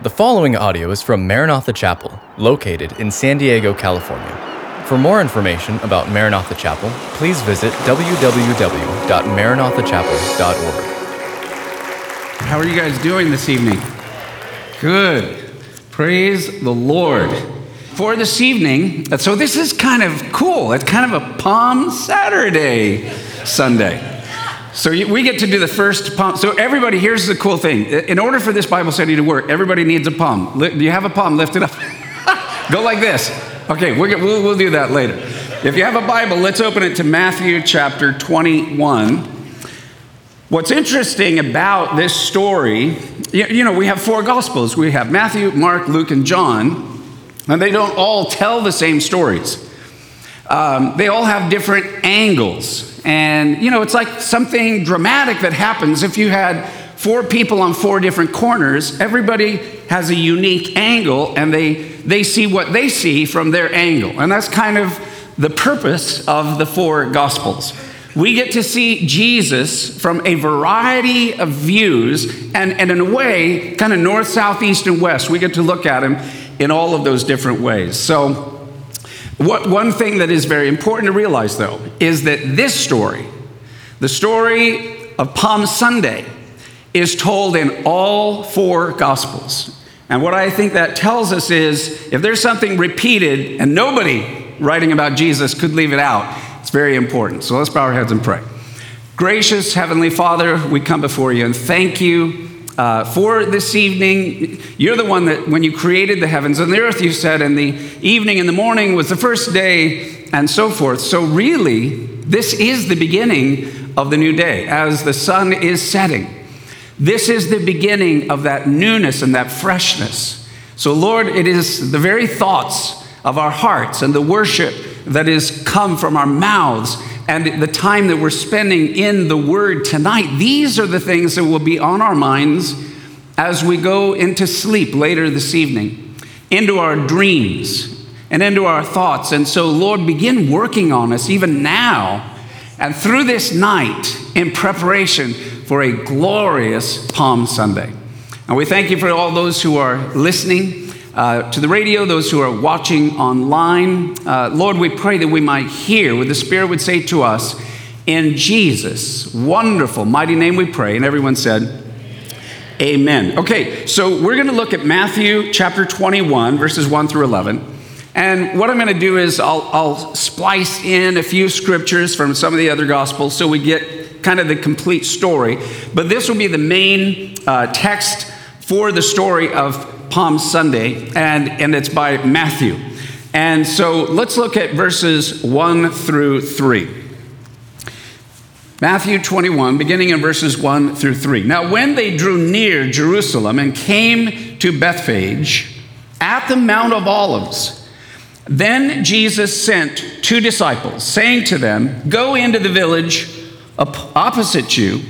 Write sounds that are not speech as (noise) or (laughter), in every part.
The following audio is from Maranatha Chapel, located in San Diego, California. For more information about Maranatha Chapel, please visit www.maranathachapel.org. How are you guys doing this evening? Good. Praise the Lord. For this evening, so this is kind of cool. It's kind of a Palm Saturday Sunday. So we get to do the first palm. So everybody, here's the cool thing. In order for this Bible study to work, everybody needs a palm. Do you have a palm? Lift it up. (laughs) Go like this. Okay, we'll, we'll do that later. If you have a Bible, let's open it to Matthew chapter 21. What's interesting about this story, you know, we have four Gospels. We have Matthew, Mark, Luke, and John, and they don't all tell the same stories. Um, they all have different angles. And, you know, it's like something dramatic that happens if you had four people on four different corners. Everybody has a unique angle and they, they see what they see from their angle. And that's kind of the purpose of the four gospels. We get to see Jesus from a variety of views, and, and in a way, kind of north, south, east, and west. We get to look at him in all of those different ways. So, what, one thing that is very important to realize, though, is that this story, the story of Palm Sunday, is told in all four Gospels. And what I think that tells us is if there's something repeated and nobody writing about Jesus could leave it out, it's very important. So let's bow our heads and pray. Gracious Heavenly Father, we come before you and thank you uh, for this evening. You're the one that, when you created the heavens and the earth, you said, and the evening and the morning was the first day, and so forth. So, really, this is the beginning of the new day as the sun is setting. This is the beginning of that newness and that freshness. So, Lord, it is the very thoughts of our hearts and the worship that is come from our mouths and the time that we're spending in the Word tonight, these are the things that will be on our minds as we go into sleep later this evening, into our dreams and into our thoughts. And so, Lord, begin working on us even now and through this night in preparation for a glorious Palm Sunday. And we thank you for all those who are listening uh, to the radio, those who are watching online. Uh, Lord, we pray that we might hear what the Spirit would say to us in Jesus' wonderful, mighty name we pray. And everyone said, Amen. Okay, so we're going to look at Matthew chapter 21, verses 1 through 11. And what I'm going to do is I'll, I'll splice in a few scriptures from some of the other gospels so we get kind of the complete story. But this will be the main uh, text for the story of Palm Sunday, and, and it's by Matthew. And so let's look at verses 1 through 3. Matthew 21, beginning in verses 1 through 3. Now, when they drew near Jerusalem and came to Bethphage at the Mount of Olives, then Jesus sent two disciples, saying to them, Go into the village opposite you,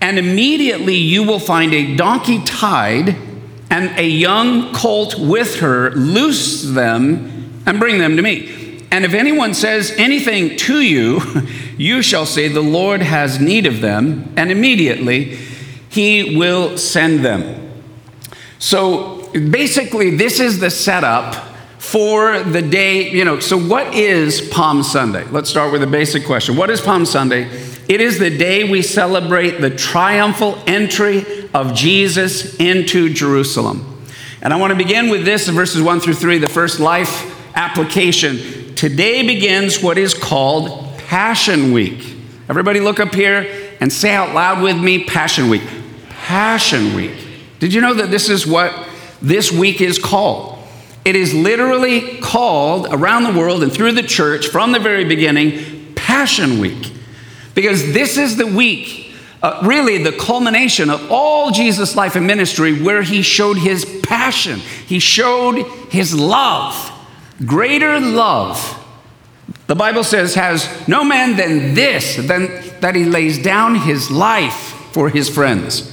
and immediately you will find a donkey tied and a young colt with her, loose them and bring them to me. And if anyone says anything to you, (laughs) you shall say, The Lord has need of them, and immediately he will send them. So basically, this is the setup for the day, you know. So, what is Palm Sunday? Let's start with a basic question. What is Palm Sunday? It is the day we celebrate the triumphal entry of Jesus into Jerusalem. And I want to begin with this in verses 1 through 3, the first life application. Today begins what is called Passion Week. Everybody look up here and say out loud with me Passion Week. Passion Week. Did you know that this is what this week is called? It is literally called around the world and through the church from the very beginning Passion Week. Because this is the week, uh, really the culmination of all Jesus' life and ministry, where he showed his passion, he showed his love. Greater love, the Bible says, has no man than this, than that he lays down his life for his friends.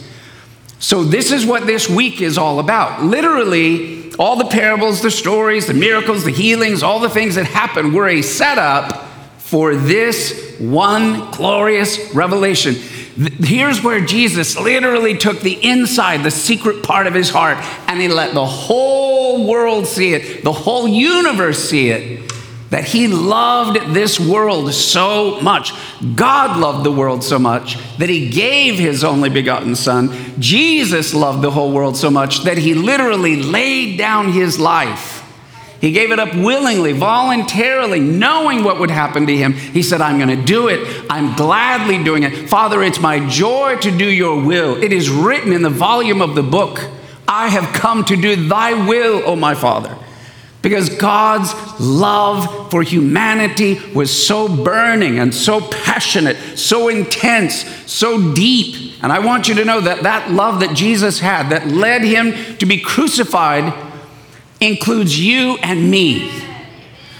So, this is what this week is all about. Literally, all the parables, the stories, the miracles, the healings, all the things that happen were a setup for this one glorious revelation. Here's where Jesus literally took the inside, the secret part of his heart, and he let the whole world see it, the whole universe see it. That he loved this world so much. God loved the world so much that he gave his only begotten Son. Jesus loved the whole world so much that he literally laid down his life he gave it up willingly, voluntarily, knowing what would happen to him. He said, I'm going to do it. I'm gladly doing it. Father, it's my joy to do your will. It is written in the volume of the book. I have come to do thy will, O my Father. Because God's love for humanity was so burning and so passionate, so intense, so deep. And I want you to know that that love that Jesus had that led him to be crucified includes you and me.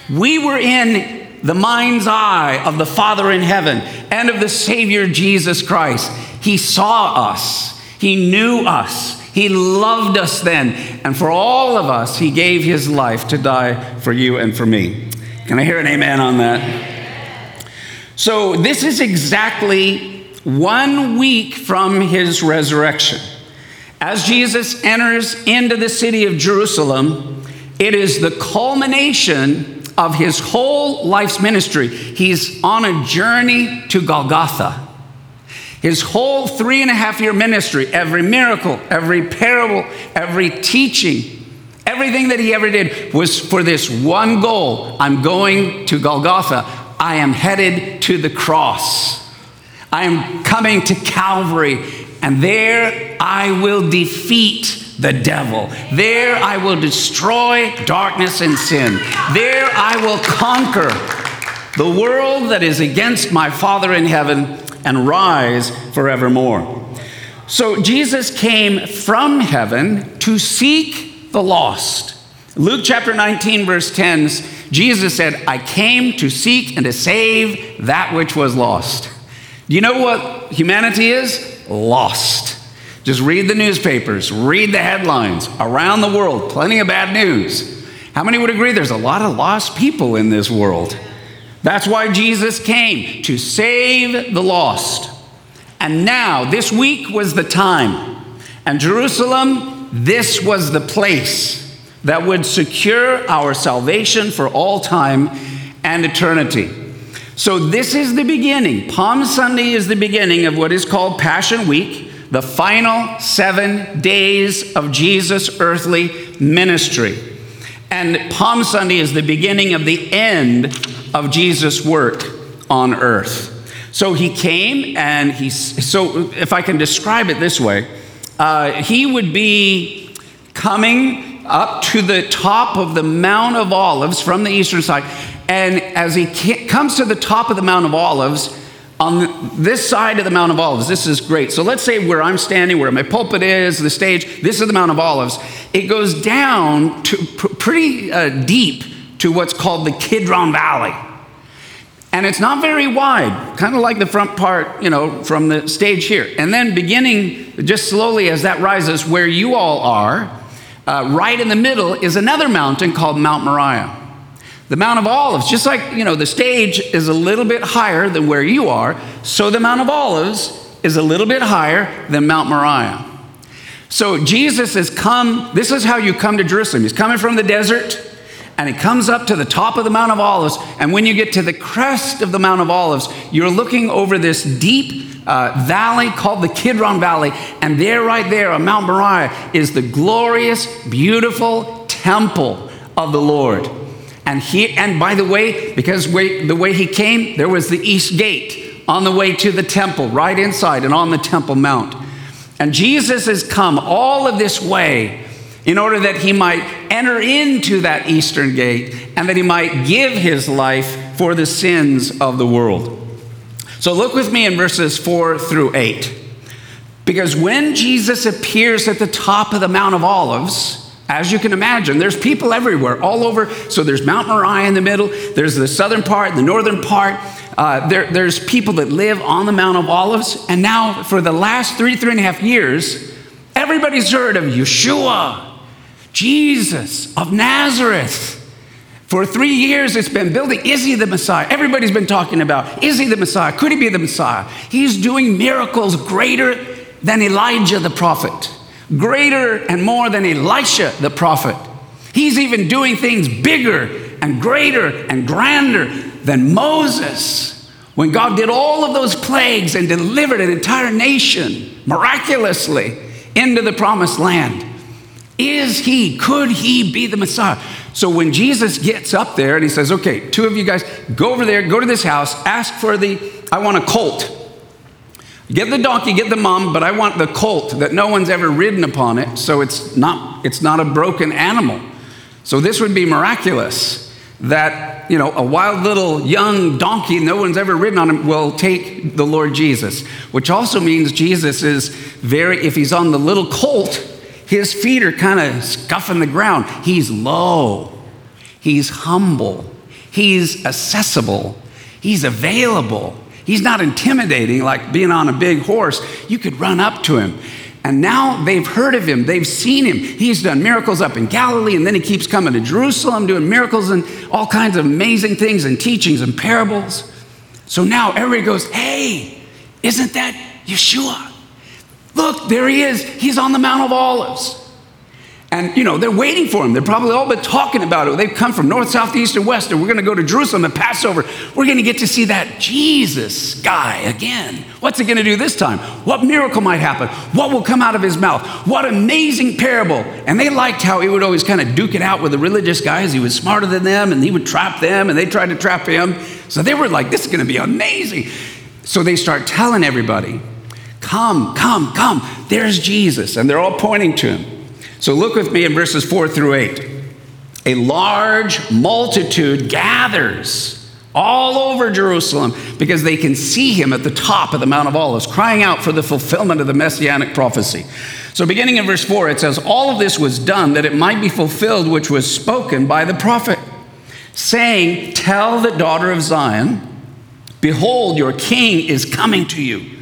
We were in the mind's eye of the Father in heaven and of the Savior Jesus Christ. He saw us, He knew us, He loved us then. And for all of us, He gave His life to die for you and for me. Can I hear an amen on that? So, this is exactly one week from His resurrection. As Jesus enters into the city of Jerusalem, it is the culmination of his whole life's ministry. He's on a journey to Golgotha. His whole three and a half year ministry, every miracle, every parable, every teaching, everything that he ever did was for this one goal I'm going to Golgotha. I am headed to the cross. I am coming to Calvary and there I will defeat the devil. There I will destroy darkness and sin. There I will conquer the world that is against my Father in heaven and rise forevermore. So Jesus came from heaven to seek the lost. Luke chapter 19, verse 10, Jesus said, I came to seek and to save that which was lost. Do you know what humanity is? Lost. Just read the newspapers, read the headlines around the world, plenty of bad news. How many would agree there's a lot of lost people in this world? That's why Jesus came to save the lost. And now, this week was the time. And Jerusalem, this was the place that would secure our salvation for all time and eternity. So, this is the beginning. Palm Sunday is the beginning of what is called Passion Week, the final seven days of Jesus' earthly ministry. And Palm Sunday is the beginning of the end of Jesus' work on earth. So he came and he, so if I can describe it this way, uh, he would be coming up to the top of the Mount of Olives from the eastern side and as he comes to the top of the Mount of Olives, on this side of the Mount of Olives, this is great. So let's say where I'm standing, where my pulpit is, the stage, this is the Mount of Olives. It goes down to pretty uh, deep to what's called the Kidron Valley. And it's not very wide, kind of like the front part, you know, from the stage here. And then beginning just slowly as that rises, where you all are, uh, right in the middle is another mountain called Mount Moriah. The Mount of Olives, just like, you know, the stage is a little bit higher than where you are, so the Mount of Olives is a little bit higher than Mount Moriah. So Jesus has come, this is how you come to Jerusalem. He's coming from the desert, and he comes up to the top of the Mount of Olives. And when you get to the crest of the Mount of Olives, you're looking over this deep uh, valley called the Kidron Valley. And there, right there on Mount Moriah, is the glorious, beautiful temple of the Lord. And he, and by the way, because the way he came, there was the east gate on the way to the temple, right inside and on the Temple Mount. And Jesus has come all of this way in order that he might enter into that eastern gate and that he might give his life for the sins of the world. So look with me in verses 4 through 8. Because when Jesus appears at the top of the Mount of Olives, as you can imagine, there's people everywhere, all over. So there's Mount Moriah in the middle, there's the southern part, the northern part. Uh, there, there's people that live on the Mount of Olives. And now, for the last three, three and a half years, everybody's heard of Yeshua, Jesus of Nazareth. For three years, it's been building. Is he the Messiah? Everybody's been talking about, is he the Messiah? Could he be the Messiah? He's doing miracles greater than Elijah the prophet, greater and more than Elisha the prophet. He's even doing things bigger and greater and grander than Moses. When God did all of those plagues and delivered an entire nation miraculously into the promised land. Is he, could he be the Messiah? So when Jesus gets up there and he says, Okay, two of you guys, go over there, go to this house, ask for the, I want a colt. Get the donkey, get the mom, but I want the colt that no one's ever ridden upon it, so it's not, it's not a broken animal. So this would be miraculous that, you know, a wild little young donkey, no one's ever ridden on him, will take the Lord Jesus, which also means Jesus is very, if he's on the little colt, his feet are kind of scuffing the ground. He's low, he's humble, he's accessible, he's available. He's not intimidating like being on a big horse. You could run up to him. And now they've heard of him, they've seen him. He's done miracles up in Galilee, and then he keeps coming to Jerusalem doing miracles and all kinds of amazing things and teachings and parables. So now everybody goes, Hey, isn't that Yeshua? Look, there he is. He's on the Mount of Olives. And, you know, they're waiting for him. They've probably all been talking about it. They've come from north, south, east, and west, and we're going to go to Jerusalem and Passover. We're going to get to see that Jesus guy again. What's he going to do this time? What miracle might happen? What will come out of his mouth? What amazing parable. And they liked how he would always kind of duke it out with the religious guys. He was smarter than them, and he would trap them, and they tried to trap him. So they were like, this is going to be amazing. So they start telling everybody Come, come, come. There's Jesus. And they're all pointing to him. So look with me in verses 4 through 8. A large multitude gathers all over Jerusalem because they can see him at the top of the Mount of Olives, crying out for the fulfillment of the messianic prophecy. So, beginning in verse 4, it says, All of this was done that it might be fulfilled which was spoken by the prophet, saying, Tell the daughter of Zion, Behold, your king is coming to you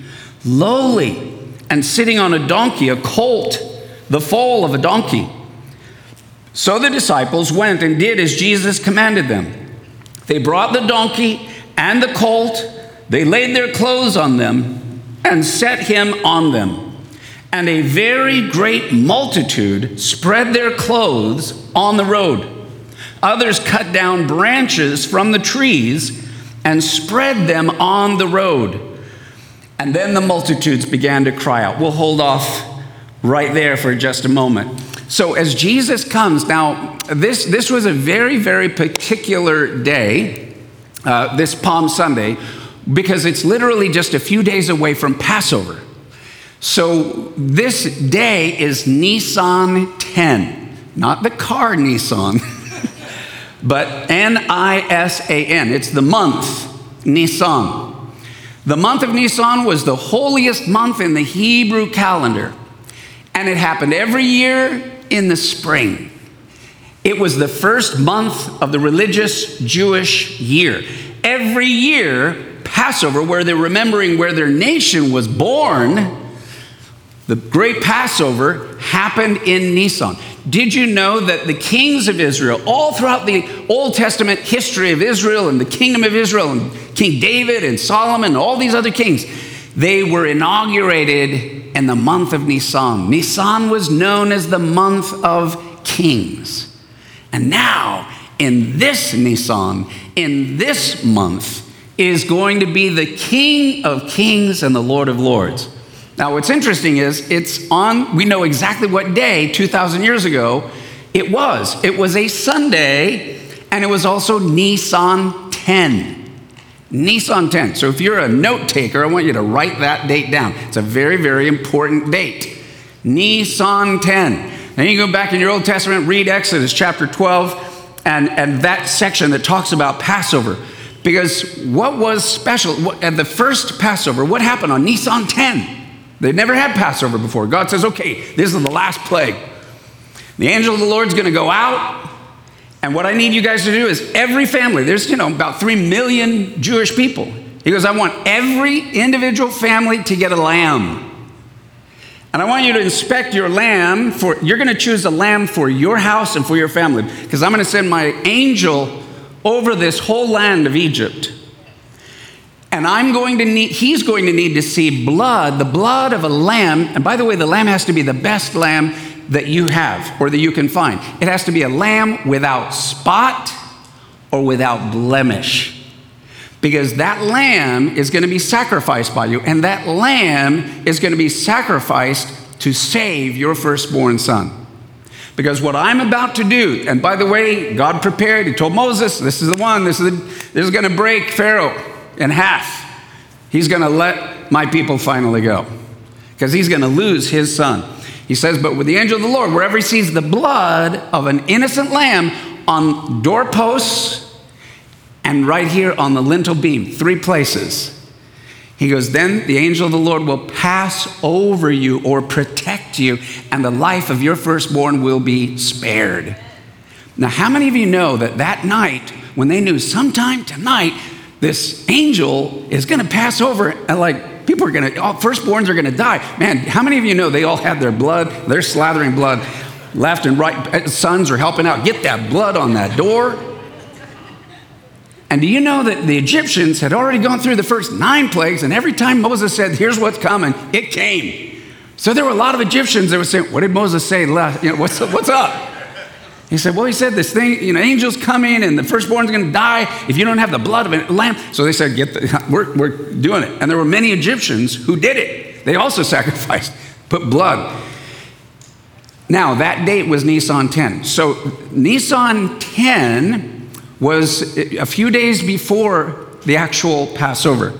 lowly, and sitting on a donkey, a colt, the foal of a donkey. So the disciples went and did as Jesus commanded them. They brought the donkey and the colt, they laid their clothes on them, and set him on them. And a very great multitude spread their clothes on the road. Others cut down branches from the trees and spread them on the road. And then the multitudes began to cry out. We'll hold off right there for just a moment. So as Jesus comes, now this, this was a very, very particular day, uh, this Palm Sunday, because it's literally just a few days away from Passover. So this day is Nisan 10, not the car Nissan, (laughs) but N I S A N. It's the month Nisan. The month of Nisan was the holiest month in the Hebrew calendar, and it happened every year in the spring. It was the first month of the religious Jewish year. Every year, Passover, where they're remembering where their nation was born, the great Passover happened in Nisan. Did you know that the kings of Israel, all throughout the Old Testament history of Israel and the kingdom of Israel, and King David and Solomon and all these other kings, they were inaugurated in the month of Nisan. Nisan was known as the month of kings. And now, in this Nisan, in this month, is going to be the King of kings and the Lord of lords. Now, what's interesting is it's on, we know exactly what day 2,000 years ago it was. It was a Sunday, and it was also Nisan 10. Nisan 10. So if you're a note taker, I want you to write that date down. It's a very, very important date. Nisan 10. Then you go back in your Old Testament, read Exodus chapter 12, and, and that section that talks about Passover. Because what was special at the first Passover, what happened on Nisan 10? They'd never had Passover before. God says, okay, this is the last plague. The angel of the Lord's going to go out. And what I need you guys to do is every family, there's, you know, about 3 million Jewish people. He goes, I want every individual family to get a lamb. And I want you to inspect your lamb for, you're going to choose a lamb for your house and for your family, because I'm going to send my angel over this whole land of Egypt. And I'm going to need, he's going to need to see blood, the blood of a lamb. And by the way, the lamb has to be the best lamb that you have or that you can find. It has to be a lamb without spot or without blemish because that lamb is going to be sacrificed by you, and that lamb is going to be sacrificed to save your firstborn son. Because what I'm about to do, and by the way, God prepared, He told Moses, this is the one, this is, the, this is going to break Pharaoh in half. He's going to let my people finally go because he's going to lose his son. He says, But with the angel of the Lord, wherever he sees the blood of an innocent lamb on doorposts, and right here on the lintel beam, three places. He goes, Then the angel of the Lord will pass over you or protect you, and the life of your firstborn will be spared. Now, how many of you know that that night, when they knew sometime tonight, this angel is going to pass over, and like people are going to, all firstborns are going to die. Man, how many of you know they all had their blood, they're slathering blood left and right. Uh, sons are helping out. Get that blood on that door. And do you know that the Egyptians had already gone through the first nine plagues, and every time Moses said, Here's what's coming, it came. So there were a lot of Egyptians that were saying, What did Moses say? Left? You know, what's, what's up? He said, Well, he said this thing, you know, angels coming and the firstborn's gonna die if you don't have the blood of a lamb. So they said, Get the, (laughs) we're, we're doing it. And there were many Egyptians who did it. They also (laughs) sacrificed, put blood. Now, that date was Nisan 10. So Nisan 10 was a few days before the actual Passover.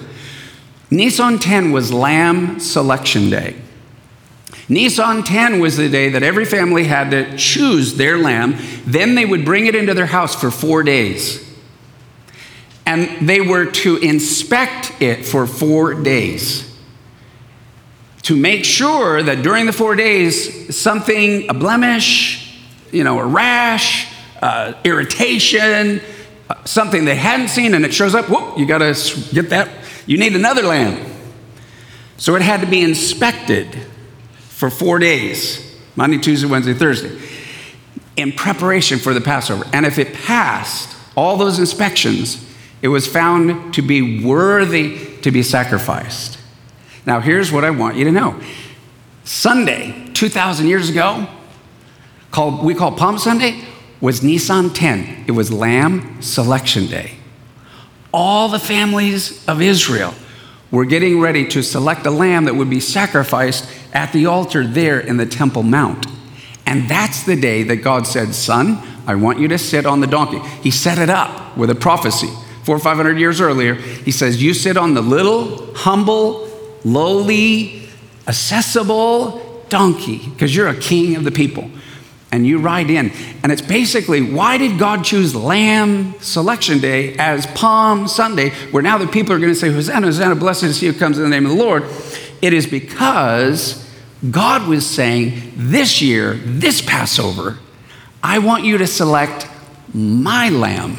Nisan 10 was Lamb Selection Day. Nisan 10 was the day that every family had to choose their lamb. Then they would bring it into their house for four days. And they were to inspect it for four days to make sure that during the four days, something, a blemish, you know, a rash, uh, irritation, uh, something they hadn't seen, and it shows up. Whoop, you got to get that. You need another lamb. So it had to be inspected for four days Monday, Tuesday, Wednesday, Thursday in preparation for the Passover. And if it passed all those inspections, it was found to be worthy to be sacrificed. Now, here's what I want you to know Sunday, 2,000 years ago, called, we call Palm Sunday, was Nisan 10. It was Lamb Selection Day. All the families of Israel were getting ready to select a lamb that would be sacrificed at the altar there in the Temple Mount. And that's the day that God said, Son, I want you to sit on the donkey. He set it up with a prophecy. Four or five hundred years earlier, he says, You sit on the little, humble, lowly, accessible donkey, because you're a king of the people and you ride in. And it's basically why did God choose Lamb Selection Day as Palm Sunday, where now the people are going to say, Hosanna, Hosanna, blessed is he who comes in the name of the Lord? It is because God was saying, this year, this Passover, I want you to select my lamb.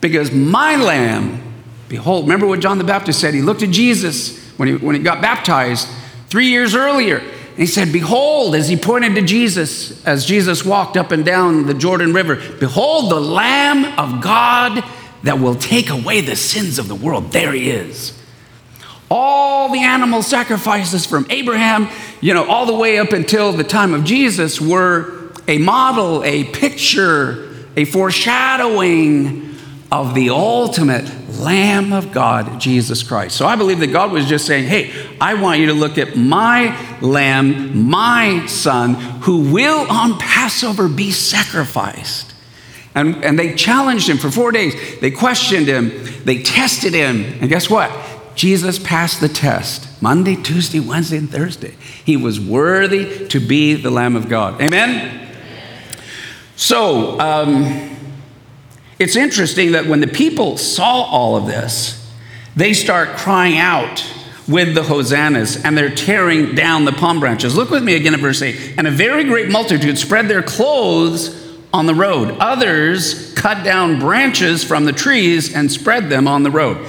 Because my lamb, behold, remember what John the Baptist said? He looked at Jesus when he, when he got baptized three years earlier And he said, Behold, as he pointed to Jesus, as Jesus walked up and down the Jordan River, behold the Lamb of God that will take away the sins of the world. There he is. All the animal sacrifices from Abraham, you know, all the way up until the time of Jesus were a model, a picture, a foreshadowing of the ultimate Lamb of God, Jesus Christ. So I believe that God was just saying, hey, I want you to look at my lamb, my son, who will on Passover be sacrificed. And, and they challenged him for four days. They questioned him, they tested him. And guess what? Jesus passed the test Monday, Tuesday, Wednesday, and Thursday. He was worthy to be the Lamb of God. Amen? So, um, it's interesting that when the people saw all of this, they start crying out with the hosannas and they're tearing down the palm branches. Look with me again at verse 8. And a very great multitude spread their clothes on the road. Others cut down branches from the trees and spread them on the road.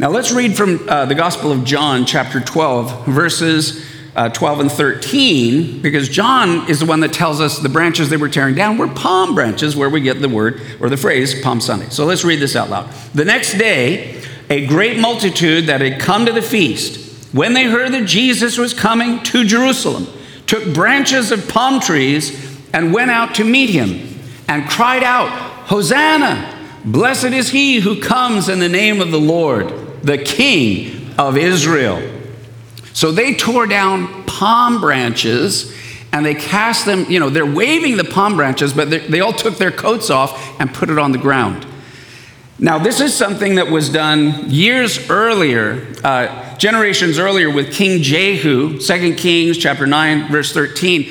Now let's read from uh, the Gospel of John, chapter 12, verses uh, 12 and 13, because John is the one that tells us the branches they were tearing down were palm branches, where we get the word or the phrase Palm Sunday. So let's read this out loud. The next day, a great multitude that had come to the feast, when they heard that Jesus was coming to Jerusalem, took branches of palm trees and went out to meet him and cried out, Hosanna! Blessed is he who comes in the name of the Lord, the King of Israel. So they tore down palm branches and they cast them, you know, they're waving the palm branches, but they all took their coats off and put it on the ground. Now, this is something that was done years earlier, uh, generations earlier with King Jehu, 2 Kings chapter 9, verse 13.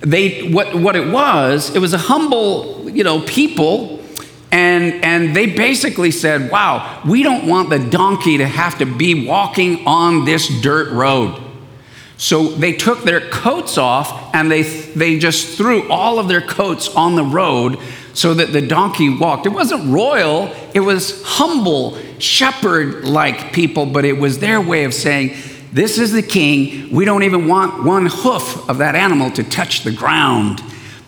They, what, what it was, it was a humble, you know, people and, and they basically said, wow, we don't want the donkey to have to be walking on this dirt road. So they took their coats off and they, they just threw all of their coats on the road so that the donkey walked. It wasn't royal, it was humble, shepherd like people, but it was their way of saying, This is the king. We don't even want one hoof of that animal to touch the ground.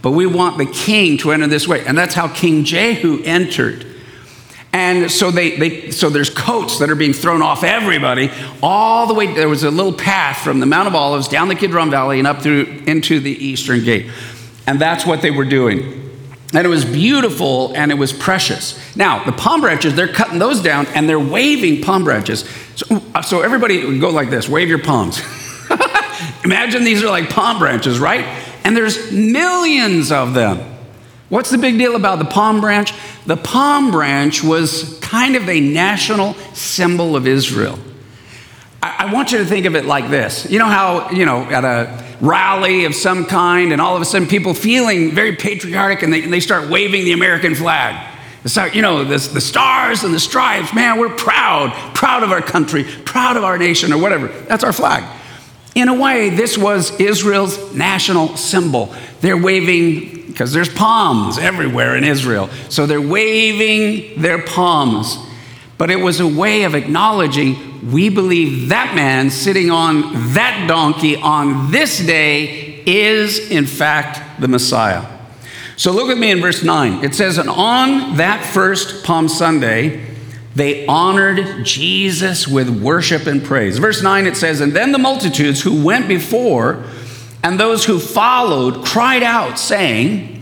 But we want the king to enter this way. And that's how King Jehu entered. And so they, they so there's coats that are being thrown off everybody all the way. There was a little path from the Mount of Olives down the Kidron Valley and up through into the eastern gate. And that's what they were doing. And it was beautiful and it was precious. Now, the palm branches, they're cutting those down and they're waving palm branches. So, uh, so everybody would go like this wave your palms. (laughs) Imagine these are like palm branches, right? And there's millions of them. What's the big deal about the palm branch? The palm branch was kind of a national symbol of Israel. I, want you to think of it like this. You know how, you know, at a rally of some kind, and all of a sudden people feeling very patriotic and they, and they start waving the American flag. Start, you know, the stars and the stripes, man, we're proud, proud of our country, proud of our nation, or whatever. That's our flag. In a way, this was Israel's national symbol. They're waving, because there's palms everywhere in Israel. So they're waving their palms. But it was a way of acknowledging we believe that man sitting on that donkey on this day is, in fact, the Messiah. So look at me in verse 9. It says, And on that first Palm Sunday, they honored Jesus with worship and praise. Verse 9 it says, And then the multitudes who went before and those who followed cried out, saying,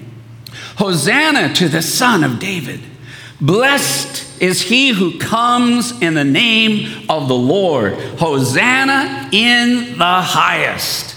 Hosanna to the Son of David. Blessed is he who comes in the name of the Lord. Hosanna in the highest.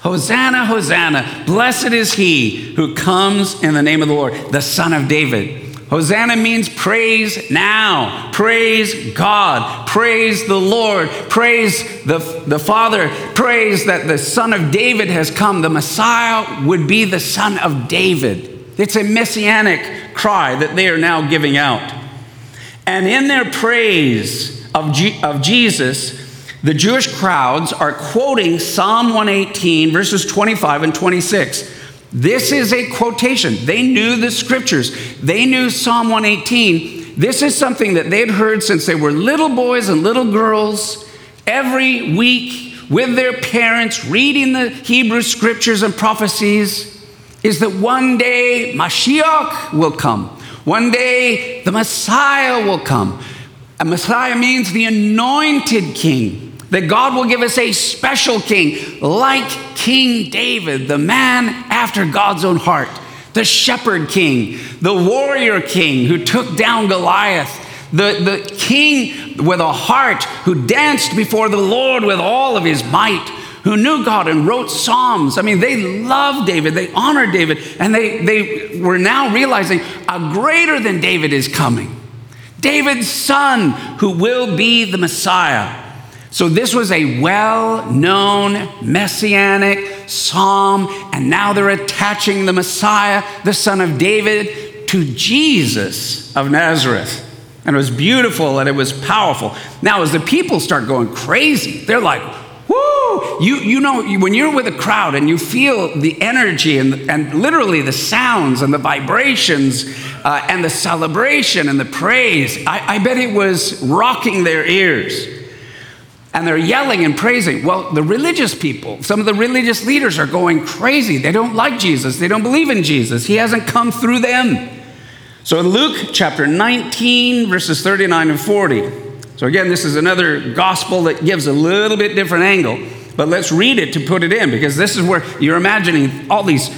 Hosanna, Hosanna. Blessed is he who comes in the name of the Lord, the Son of David. Hosanna means praise now, praise God, praise the Lord, praise the, the Father, praise that the Son of David has come. The Messiah would be the Son of David. It's a messianic cry that they are now giving out. And in their praise of, G- of Jesus, the Jewish crowds are quoting Psalm 118, verses 25 and 26. This is a quotation. They knew the scriptures, they knew Psalm 118. This is something that they'd heard since they were little boys and little girls every week with their parents, reading the Hebrew scriptures and prophecies. Is that one day Mashiach will come. One day the Messiah will come. A Messiah means the anointed king that God will give us a special king, like King David, the man after God's own heart, the shepherd king, the warrior king who took down Goliath, the, the king with a heart who danced before the Lord with all of his might, who knew God and wrote Psalms. I mean, they loved David, they honored David, and they, they were now realizing a greater than David is coming. David's son, who will be the Messiah. So, this was a well known messianic psalm, and now they're attaching the Messiah, the son of David, to Jesus of Nazareth. And it was beautiful and it was powerful. Now, as the people start going crazy, they're like, whoo! You, you know, when you're with a crowd and you feel the energy and, and literally the sounds and the vibrations uh, and the celebration and the praise, I, I bet it was rocking their ears. And they're yelling and praising. Well, the religious people, some of the religious leaders are going crazy. They don't like Jesus, they don't believe in Jesus. He hasn't come through them. So in Luke chapter 19, verses 39 and 40. So again, this is another gospel that gives a little bit different angle, but let's read it to put it in because this is where you're imagining all these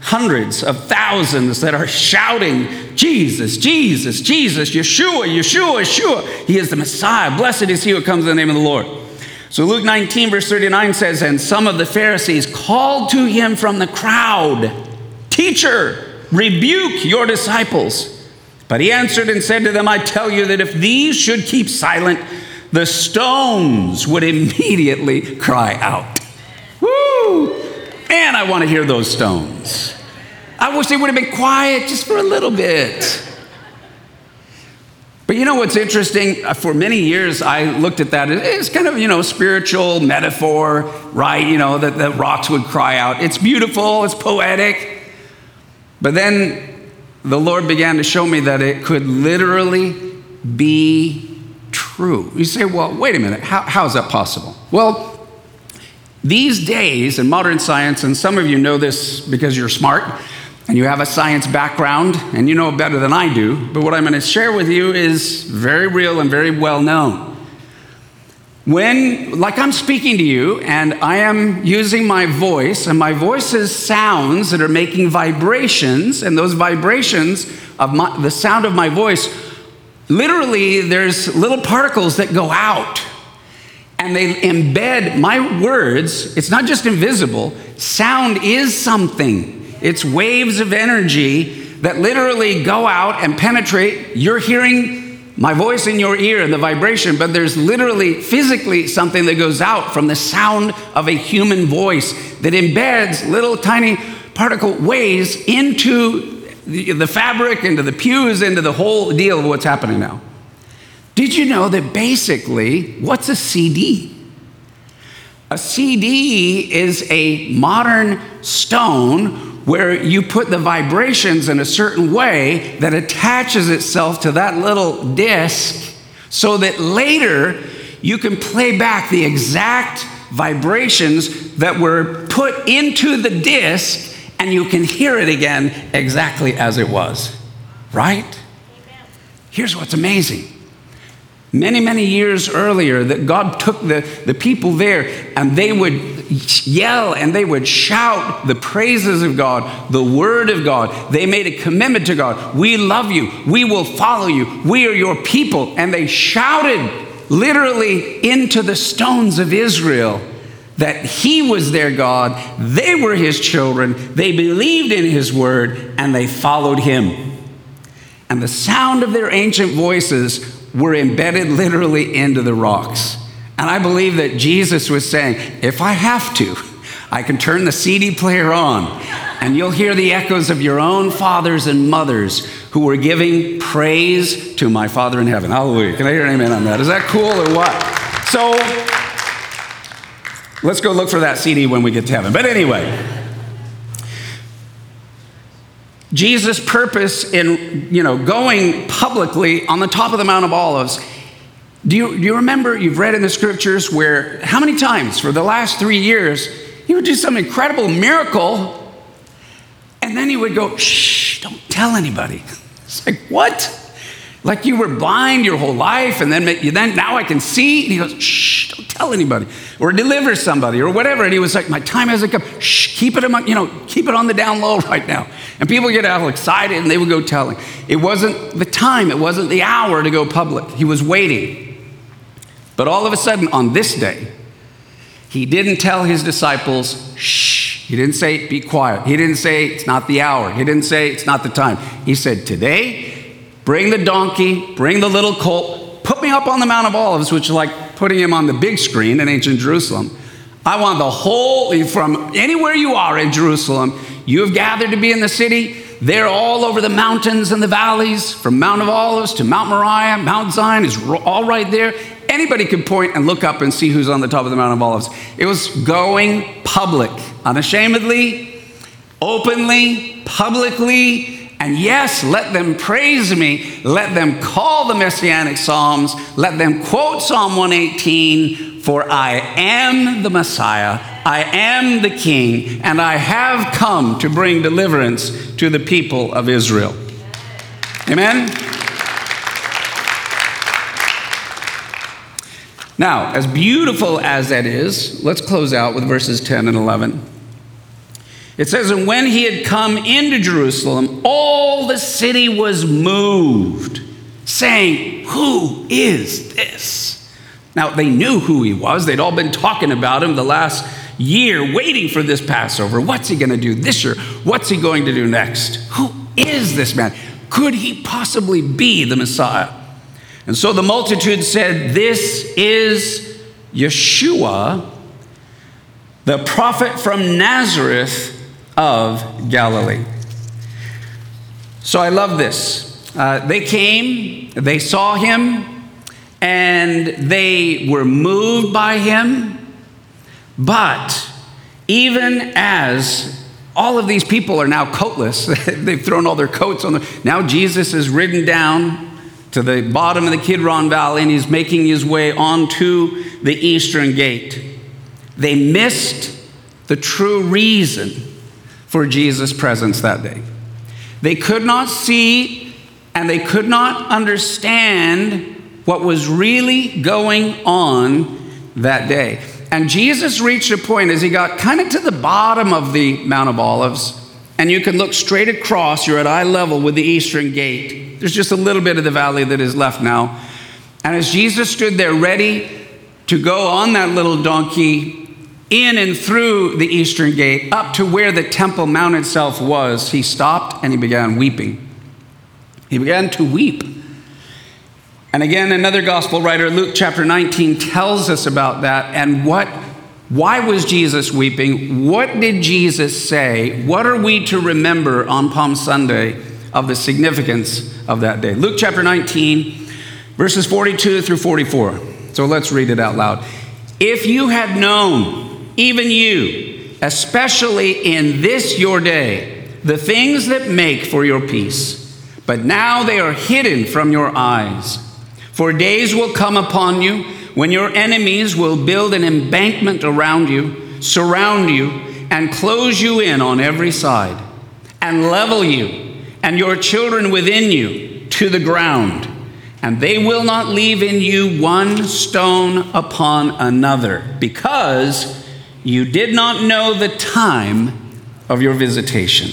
hundreds of thousands that are shouting, Jesus, Jesus, Jesus, Yeshua, Yeshua, Yeshua. He is the Messiah. Blessed is he who comes in the name of the Lord. So Luke 19, verse 39 says, And some of the Pharisees called to him from the crowd, Teacher, rebuke your disciples. But he answered and said to them, I tell you that if these should keep silent, the stones would immediately cry out. Woo! Man, I want to hear those stones. I wish they would have been quiet just for a little bit. But you know what's interesting? Uh, for many years, I looked at that as kind of, you know, spiritual metaphor, right? You know, that the rocks would cry out. It's beautiful, it's poetic. But then the Lord began to show me that it could literally be true. You say, well, wait a minute, how, how is that possible? Well, these days in modern science, and some of you know this because you're smart and you have a science background and you know better than I do, but what I'm going to share with you is very real and very well known. When, like I'm speaking to you, and I am using my voice, and my voice is sounds that are making vibrations, and those vibrations of my, the sound of my voice, literally, there's little particles that go out and they embed my words. It's not just invisible, sound is something, it's waves of energy that literally go out and penetrate. You're hearing my voice in your ear and the vibration, but there's literally physically something that goes out from the sound of a human voice that embeds little tiny particle waves into the, the fabric, into the pews, into the whole deal of what's happening now. Did you know that basically, what's a CD? A CD is a modern stone where you put the vibrations in a certain way that attaches itself to that little disc so that later you can play back the exact vibrations that were put into the disc and you can hear it again exactly as it was. Right? Here's what's amazing many, many years earlier that God took the, the people there and they would yell and they would shout the praises of God, the word of God. They made a commitment to God. We love you. We will follow you. We are your people. And they shouted literally into the stones of Israel that he was their God, they were his children, they believed in his word, and they followed him. And the sound of their ancient voices were embedded literally into the rocks. And I believe that Jesus was saying, if I have to, I can turn the CD player on and you'll hear the echoes of your own fathers and mothers who were giving praise to my Father in heaven. Hallelujah. Can I hear an amen on that? Is that cool or what? So let's go look for that CD when we get to heaven. But anyway, Jesus' purpose in you know, going publicly on the top of the Mount of Olives. Do you, do you remember, you've read in the scriptures where how many times for the last three years he would do some incredible miracle and then he would go, shh, don't tell anybody. (laughs) It's like, what? Like you were blind your whole life, and then, then now I can see. And he goes, shh, don't tell anybody. Or deliver somebody, or whatever. And he was like, my time hasn't come. Shh, keep it, you know, keep it on the down low (laughs) right now. And people get all excited, and they would go telling. It wasn't the time, it wasn't the hour to go public. He was waiting. But all of a sudden, on this day, he didn't tell his disciples, shh. He didn't say, be quiet. He didn't say, it's not the hour. He didn't say, it's not the time. He said, today, Bring the donkey, bring the little colt, put me up on the Mount of Olives, which is like putting him on the big screen in ancient Jerusalem. I want the whole, from anywhere you are in Jerusalem, you have gathered to be in the city. They're all over the mountains and the valleys, from Mount of Olives to Mount Moriah, Mount Zion is all right there. Anybody could point and look up and see who's on the top of the Mount of Olives. It was going public, unashamedly, openly, publicly, And yes, let them praise me. Let them call the messianic psalms. Let them quote Psalm 118 For I am the Messiah, I am the King, and I have come to bring deliverance to the people of Israel. Amen? Now, as beautiful as that is, let's close out with verses 10 and 11. It says, And when he had come into Jerusalem, all the city was moved, saying, Who is this? Now, they knew who he was. They'd all been talking about him the last year, waiting for this Passover. What's he going to do this year? What's he going to do next? Who is this man? Could he possibly be the Messiah? And so the multitude said, This is Yeshua, the prophet from Nazareth of Galilee. So I love this. Uh, they came, they saw him, and they were moved by him. But even as all of these people are now coatless, (laughs) they've thrown all their coats on. The, now Jesus is ridden down to the bottom of the Kidron Valley and he's making his way onto the eastern gate. They missed the true reason for Jesus' presence that day. They could not see and they could not understand what was really going on that day. And Jesus reached a point as he got kind of to the bottom of the Mount of Olives, and you can look straight across, you're at eye level with the eastern gate. There's just a little bit of the valley that is left now. And as Jesus stood there ready to go on that little donkey in and through the eastern gate up to where the Temple Mount itself was, he stopped and he began weeping. He began to weep. And again, another gospel writer, Luke chapter 19, tells us about that and what why was Jesus weeping? What did Jesus say? What are we to remember on Palm Sunday of the significance of that day. Luke chapter 19, verses 42 through 44. So let's read it out loud. If you had known, even you, especially in this your day, the things that make for your peace, but now they are hidden from your eyes. For days will come upon you when your enemies will build an embankment around you, surround you, and close you in on every side, and level you and your children within you to the ground, and they will not leave in you one stone upon another, because you did not know the time of your visitation.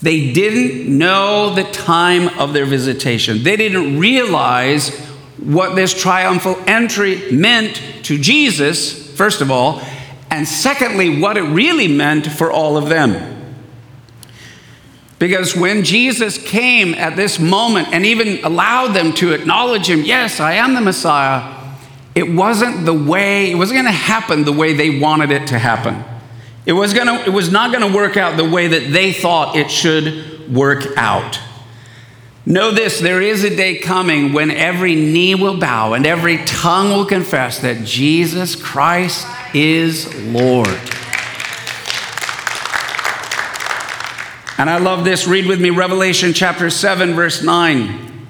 They didn't know the time of their visitation. They didn't realize what this triumphal entry meant to Jesus, first of all, and secondly, what it really meant for all of them. Because when Jesus came at this moment and even allowed them to acknowledge him, yes, I am the Messiah, it wasn't the way, it wasn't going to happen the way they wanted it to happen. It was, gonna, it was not going to work out the way that they thought it should work out. Know this there is a day coming when every knee will bow and every tongue will confess that Jesus Christ is Lord. And I love this. Read with me Revelation chapter 7, verse 9.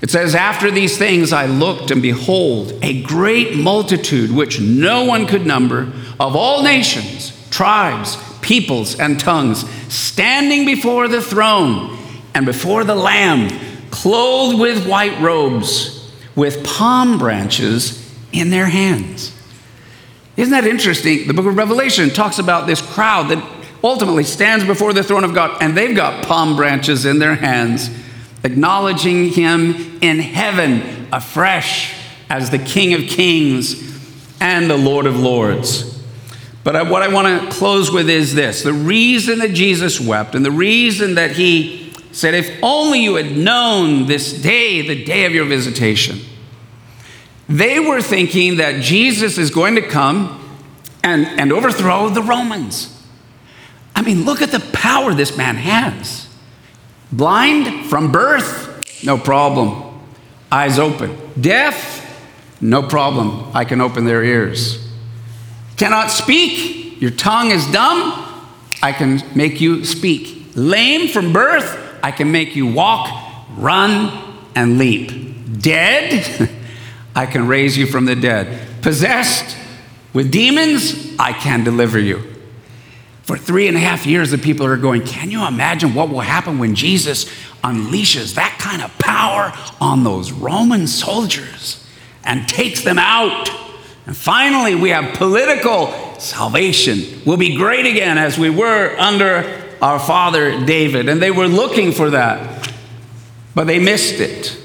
It says, After these things I looked, and behold, a great multitude which no one could number, of all nations, tribes, peoples, and tongues, standing before the throne and before the Lamb, clothed with white robes, with palm branches in their hands. Isn't that interesting? The book of Revelation talks about this crowd that ultimately stands before the throne of God, and they've got palm branches in their hands, acknowledging him in heaven afresh as the King of Kings and the Lord of Lords. But what I want to close with is this the reason that Jesus wept, and the reason that he said, If only you had known this day, the day of your visitation. They were thinking that Jesus is going to come and, and overthrow the Romans. I mean, look at the power this man has. Blind from birth, no problem. Eyes open. Deaf, no problem. I can open their ears. Cannot speak, your tongue is dumb, I can make you speak. lame from birth, I can make you walk, run, and leap. Dead, (laughs) I can raise you from the dead. Possessed with demons, I can deliver you. For three and a half years, the people are going, Can you imagine what will happen when Jesus unleashes that kind of power on those Roman soldiers and takes them out? And finally, we have political salvation. We'll be great again as we were under our father David. And they were looking for that, but they missed it.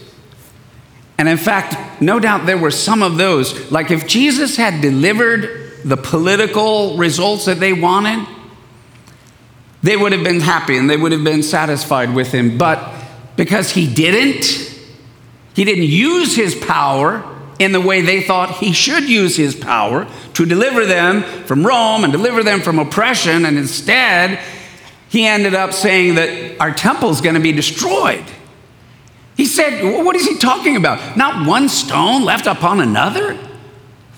And in fact, no doubt there were some of those, like if Jesus had delivered the political results that they wanted, they would have been happy and they would have been satisfied with him. But because he didn't, he didn't use his power in the way they thought he should use his power to deliver them from Rome and deliver them from oppression. And instead, he ended up saying that our temple is going to be destroyed. He said, What is he talking about? Not one stone left upon another?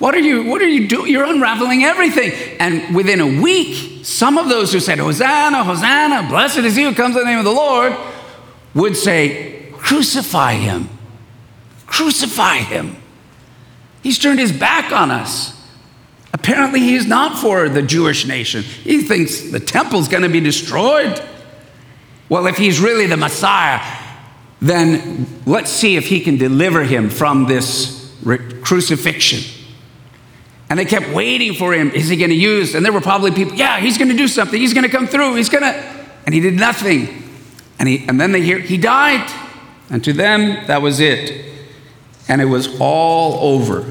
What are you, what are you doing? You're unraveling everything. And within a week, some of those who said, Hosanna, Hosanna, blessed is he who comes in the name of the Lord, would say, Crucify him. Crucify him. He's turned his back on us. Apparently, he's not for the Jewish nation. He thinks the temple's going to be destroyed. Well, if he's really the Messiah, then let's see if he can deliver him from this crucifixion. And they kept waiting for him. Is he going to use? And there were probably people, yeah, he's going to do something. He's going to come through. He's going to. And he did nothing. And, he, and then they hear, he died. And to them, that was it. And it was all over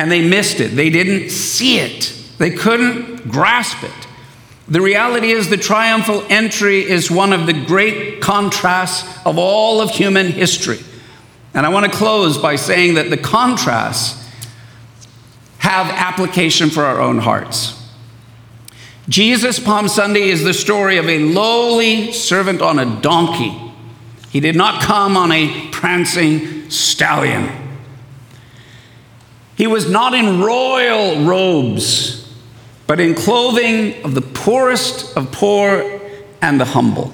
and they missed it. They didn't see it, they couldn't grasp it. The reality is, the triumphal entry is one of the great contrasts of all of human history. And I want to close by saying that the contrasts have application for our own hearts. Jesus Palm Sunday is the story of a lowly servant on a donkey. He did not come on a prancing stallion. He was not in royal robes, but in clothing of the poorest of poor and the humble.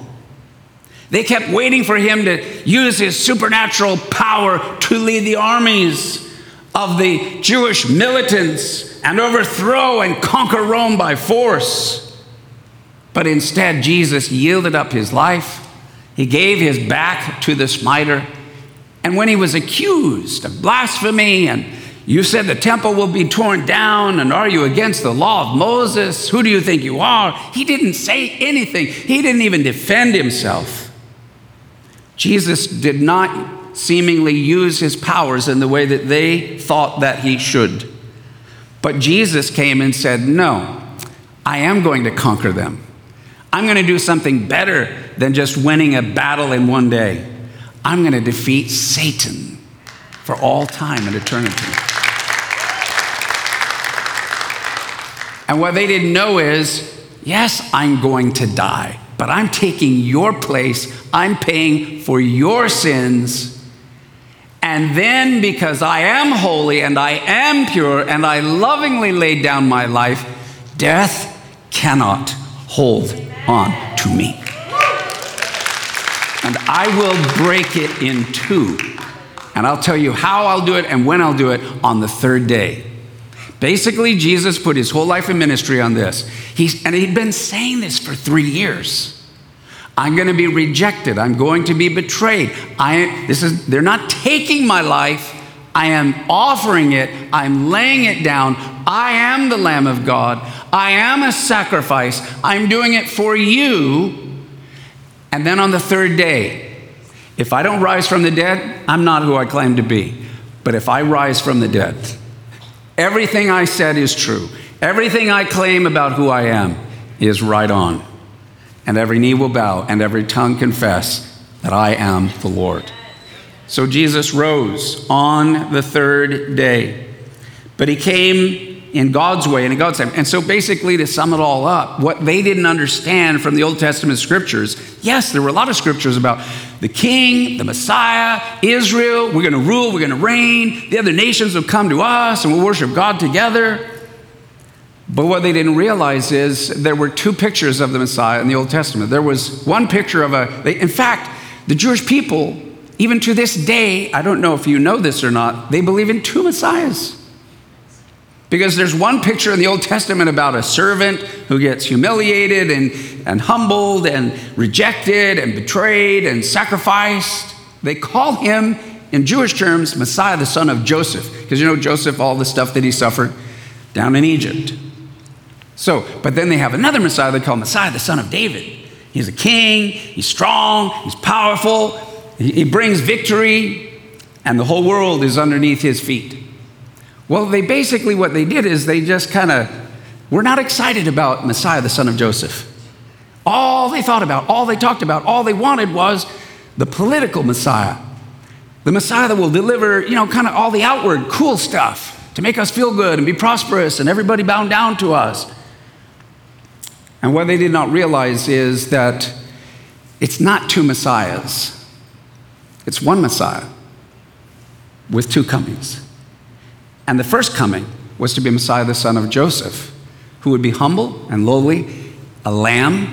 They kept waiting for him to use his supernatural power to lead the armies of the Jewish militants and overthrow and conquer Rome by force. But instead, Jesus yielded up his life. He gave his back to the smiter. And when he was accused of blasphemy and you said the temple will be torn down, and are you against the law of Moses? Who do you think you are? He didn't say anything, he didn't even defend himself. Jesus did not seemingly use his powers in the way that they thought that he should. But Jesus came and said, No, I am going to conquer them. I'm going to do something better than just winning a battle in one day. I'm going to defeat Satan for all time and eternity. And what they didn't know is yes, I'm going to die, but I'm taking your place. I'm paying for your sins. And then, because I am holy and I am pure and I lovingly laid down my life, death cannot hold on to me. And I will break it in two. And I'll tell you how I'll do it and when I'll do it on the third day. Basically, Jesus put his whole life and ministry on this. He's, and he'd been saying this for three years. I'm going to be rejected. I'm going to be betrayed. I, this is, they're not taking my life. I am offering it. I'm laying it down. I am the Lamb of God. I am a sacrifice. I'm doing it for you. And then on the third day, if I don't rise from the dead, I'm not who I claim to be. But if I rise from the dead, Everything I said is true. Everything I claim about who I am is right on. And every knee will bow and every tongue confess that I am the Lord. So Jesus rose on the third day. But he came in God's way and in God's time. And so basically, to sum it all up, what they didn't understand from the Old Testament scriptures, yes, there were a lot of scriptures about the king, the Messiah, Israel, we're going to rule, we're going to reign, the other nations will come to us and we'll worship God together. But what they didn't realize is there were two pictures of the Messiah in the Old Testament. There was one picture of a, they, in fact, the Jewish people, even to this day, I don't know if you know this or not, they believe in two Messiahs. Because there's one picture in the Old Testament about a servant who gets humiliated and, and humbled and rejected and betrayed and sacrificed. They call him, in Jewish terms, Messiah, the son of Joseph. Because you know Joseph, all the stuff that he suffered down in Egypt. So, but then they have another Messiah they call Messiah, the son of David. He's a king, he's strong, he's powerful, he, he brings victory, and the whole world is underneath his feet. Well, they basically, what they did is they just kind of were not excited about Messiah, the son of Joseph. All they thought about, all they talked about, all they wanted was the political Messiah. The Messiah that will deliver, you know, kind of all the outward cool stuff to make us feel good and be prosperous and everybody bound down to us. And what they did not realize is that it's not two Messiahs, it's one Messiah with two comings. And the first coming was to be Messiah, the son of Joseph, who would be humble and lowly, a lamb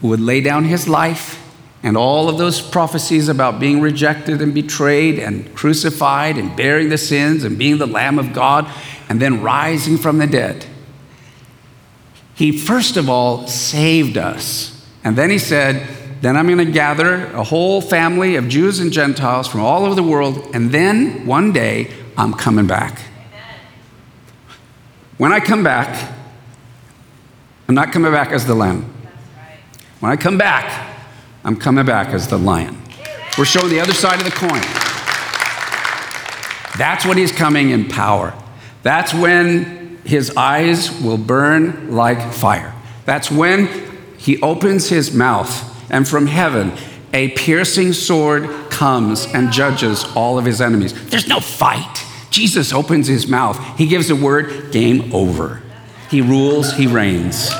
who would lay down his life, and all of those prophecies about being rejected and betrayed and crucified and bearing the sins and being the Lamb of God and then rising from the dead. He first of all saved us. And then he said, Then I'm going to gather a whole family of Jews and Gentiles from all over the world, and then one day I'm coming back. When I come back, I'm not coming back as the lamb. When I come back, I'm coming back as the lion. We're showing the other side of the coin. That's when he's coming in power. That's when his eyes will burn like fire. That's when he opens his mouth, and from heaven, a piercing sword comes and judges all of his enemies. There's no fight. Jesus opens his mouth, he gives a word, game over. He rules, he reigns.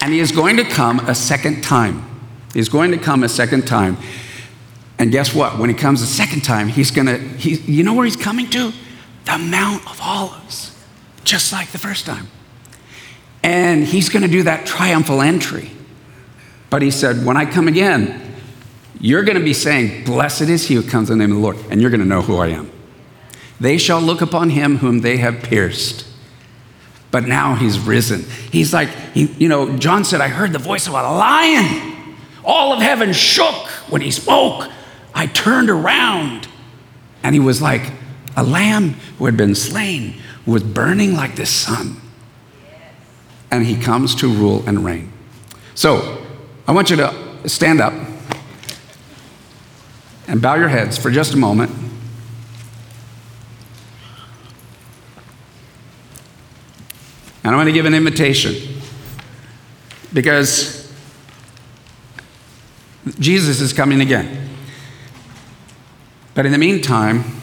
And he is going to come a second time. He's going to come a second time. And guess what? When he comes a second time, he's going to, he, you know where he's coming to? The Mount of Olives, just like the first time. And he's going to do that triumphal entry. But he said, when I come again, you're going to be saying, Blessed is he who comes in the name of the Lord, and you're going to know who I am. They shall look upon him whom they have pierced. But now he's risen. He's like, he, you know, John said, I heard the voice of a lion. All of heaven shook when he spoke. I turned around, and he was like a lamb who had been slain, was burning like the sun. And he comes to rule and reign. So I want you to stand up and bow your heads for just a moment. And I'm going to give an invitation because Jesus is coming again. But in the meantime,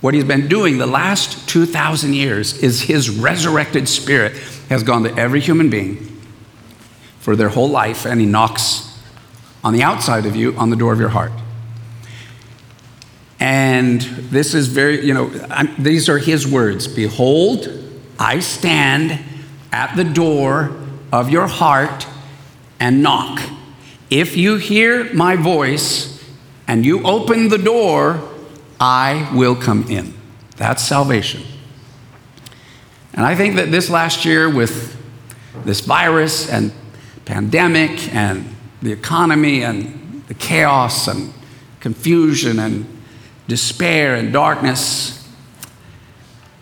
what he's been doing the last 2,000 years is his resurrected spirit has gone to every human being for their whole life, and he knocks on the outside of you on the door of your heart. And this is very, you know, I'm, these are his words Behold, I stand at the door of your heart and knock. If you hear my voice and you open the door, I will come in. That's salvation. And I think that this last year, with this virus and pandemic and the economy and the chaos and confusion and despair and darkness,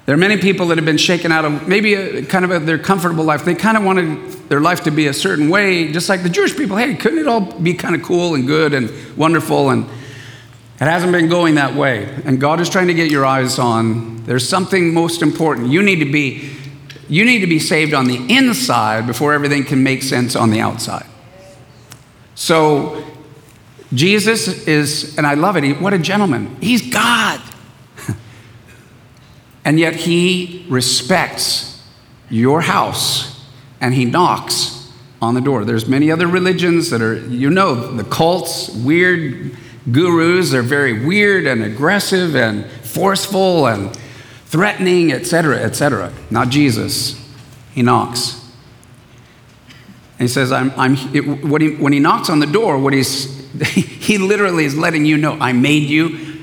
there are many people that have been shaken out of maybe a, kind of a, their comfortable life. They kind of wanted their life to be a certain way, just like the Jewish people. Hey, couldn't it all be kind of cool and good and wonderful? And it hasn't been going that way. And God is trying to get your eyes on there's something most important. You need to be you need to be saved on the inside before everything can make sense on the outside. So Jesus is, and I love it, he, what a gentleman. He's God. (laughs) And yet he respects your house and he knocks on the door. There's many other religions that are, you know, the cults, weird gurus, they're very weird and aggressive and forceful and threatening, etc., etc. Not Jesus. he knocks. And he says, I'm, I'm, it, when, he, when he knocks on the door, what he's, (laughs) he literally is letting you know, I made you,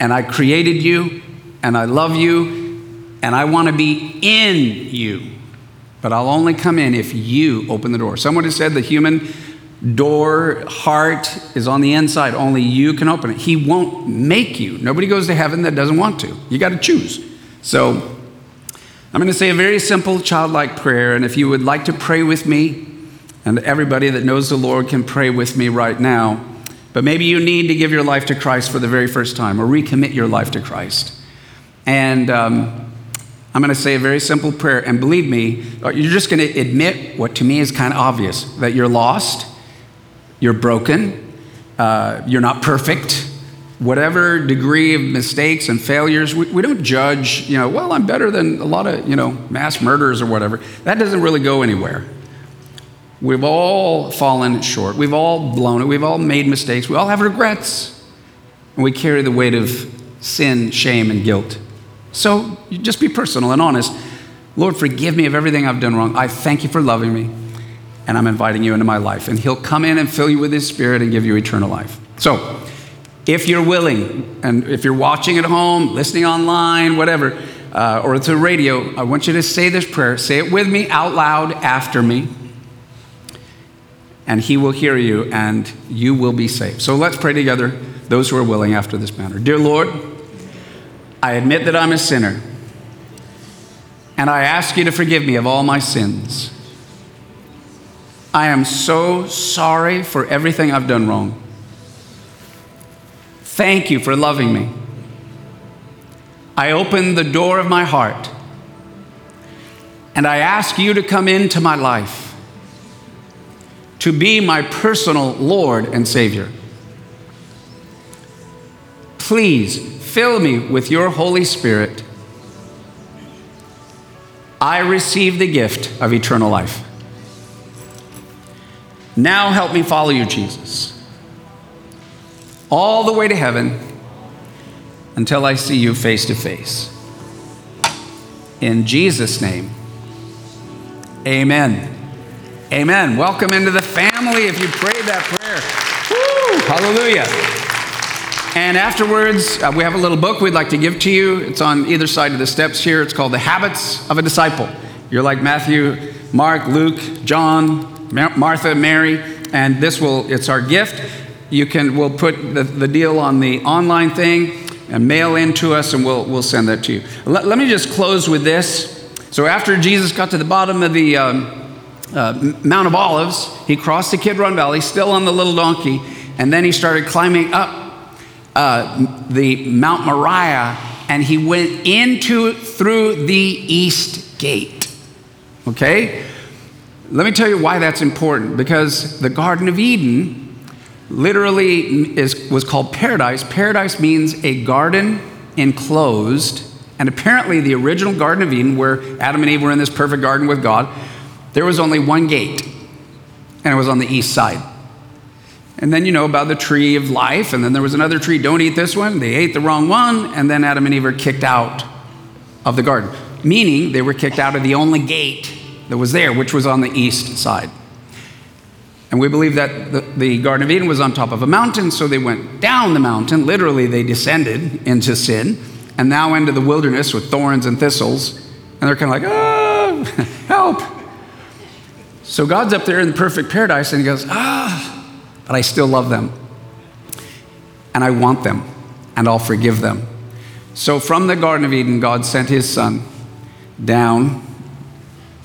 and I created you, and I love you, and I want to be in you. But I'll only come in if you open the door. Someone has said the human door, heart is on the inside. Only you can open it. He won't make you. Nobody goes to heaven that doesn't want to. You got to choose. So I'm going to say a very simple childlike prayer. And if you would like to pray with me, and everybody that knows the Lord can pray with me right now. But maybe you need to give your life to Christ for the very first time or recommit your life to Christ. And um, I'm going to say a very simple prayer. And believe me, uh, you're just going to admit what to me is kind of obvious that you're lost, you're broken, uh, you're not perfect. Whatever degree of mistakes and failures, we, we don't judge, you know, well, I'm better than a lot of, you know, mass murders or whatever. That doesn't really go anywhere. We've all fallen short. We've all blown it. We've all made mistakes. We all have regrets. And we carry the weight of sin, shame, and guilt. So just be personal and honest. Lord, forgive me of everything I've done wrong. I thank you for loving me. And I'm inviting you into my life. And He'll come in and fill you with His Spirit and give you eternal life. So, if you're willing, and if you're watching at home, listening online, whatever, uh, or it's a radio, I want you to say this prayer. Say it with me out loud after me and he will hear you, and you will be saved. So let's pray together, those who are willing, after this manner. Dear Lord, I admit that I'm a sinner, and I ask you to forgive me of all my sins. I am so sorry for everything I've done wrong. Thank you for loving me. I open the door of my heart, and I ask you to come into my life to be my personal Lord and Savior. Please fill me with your Holy Spirit. I receive the gift of eternal life. Now help me follow you, Jesus, all the way to heaven until I see you face to face. In Jesus' name, amen. Amen. Welcome into the family if you prayed that prayer. Woo! Hallelujah. And afterwards, uh, we have a little book we'd like to give to you. It's on either side of the steps here. It's called The Habits of a Disciple. You're like Matthew, Mark, Luke, John, Martha, Mary, and this will, it's our gift. You can, we'll put the, the deal on the online thing and mail in to us, and we'll, we'll send that to you. Let, let me just close with this. So after Jesus got to the bottom of the, um, uh, Mount of Olives. He crossed the Kidron Valley, still on the little donkey, and then he started climbing up uh, the Mount Moriah, and he went into through the east gate. Okay? Let me tell you why that's important. Because the Garden of Eden literally is, was called paradise. Paradise means a garden enclosed. And apparently, the original Garden of Eden, where Adam and Eve were in this perfect garden with God, there was only one gate, and it was on the east side. And then you know about the tree of life, and then there was another tree, don't eat this one. They ate the wrong one, and then Adam and Eve were kicked out of the garden, meaning they were kicked out of the only gate that was there, which was on the east side. And we believe that the, the, Garden of Eden was on top of a mountain, so they went down the mountain. Literally, they descended into sin, and now into the wilderness with thorns and thistles. And they're kind of like, oh, (laughs) help. So God's up there in the perfect paradise and he goes, ah, but I still love them. And I want them and I'll forgive them. So from the Garden of Eden, God sent his son down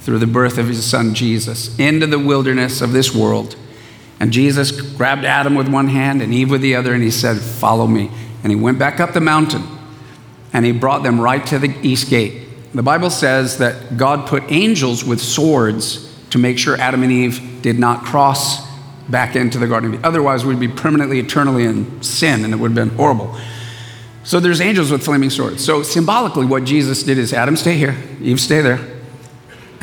through the birth of his son Jesus into the wilderness of this world. And Jesus grabbed Adam with one hand and Eve with the other, and he said, Follow me. And he went back up the mountain and he brought them right to the east gate. The Bible says that God put angels with swords to make sure Adam and Eve did not cross back into the Garden of Eden. Otherwise, we'd be permanently, eternally in sin, and it would have been horrible. So there's angels with flaming swords. So symbolically, what Jesus did is Adam, stay here, Eve, stay there.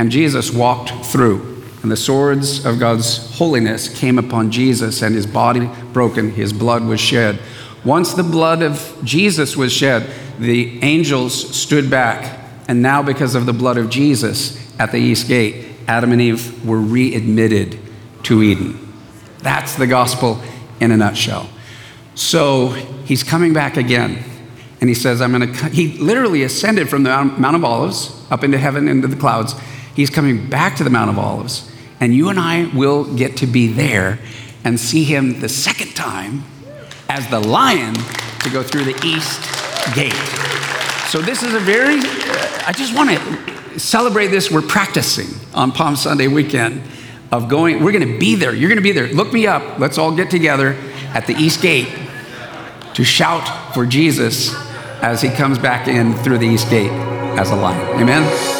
And Jesus walked through. And the swords of God's holiness came upon Jesus, and his body broken, his blood was shed. Once the blood of Jesus was shed, the angels stood back. And now, because of the blood of Jesus, at the east gate, Adam and Eve were readmitted to Eden. That's the gospel in a nutshell. So he's coming back again. And he says, I'm going to, he literally ascended from the Mount of Olives up into heaven, into the clouds. He's coming back to the Mount of Olives. And you and I will get to be there and see him the second time as the lion to go through the east gate. So this is a very, I just want to celebrate this. We're practicing on Palm Sunday weekend of going, we're going to be there. You're going to be there. Look me up. Let's all get together at the east gate to shout for Jesus as he comes back in through the east gate as a lion. Amen.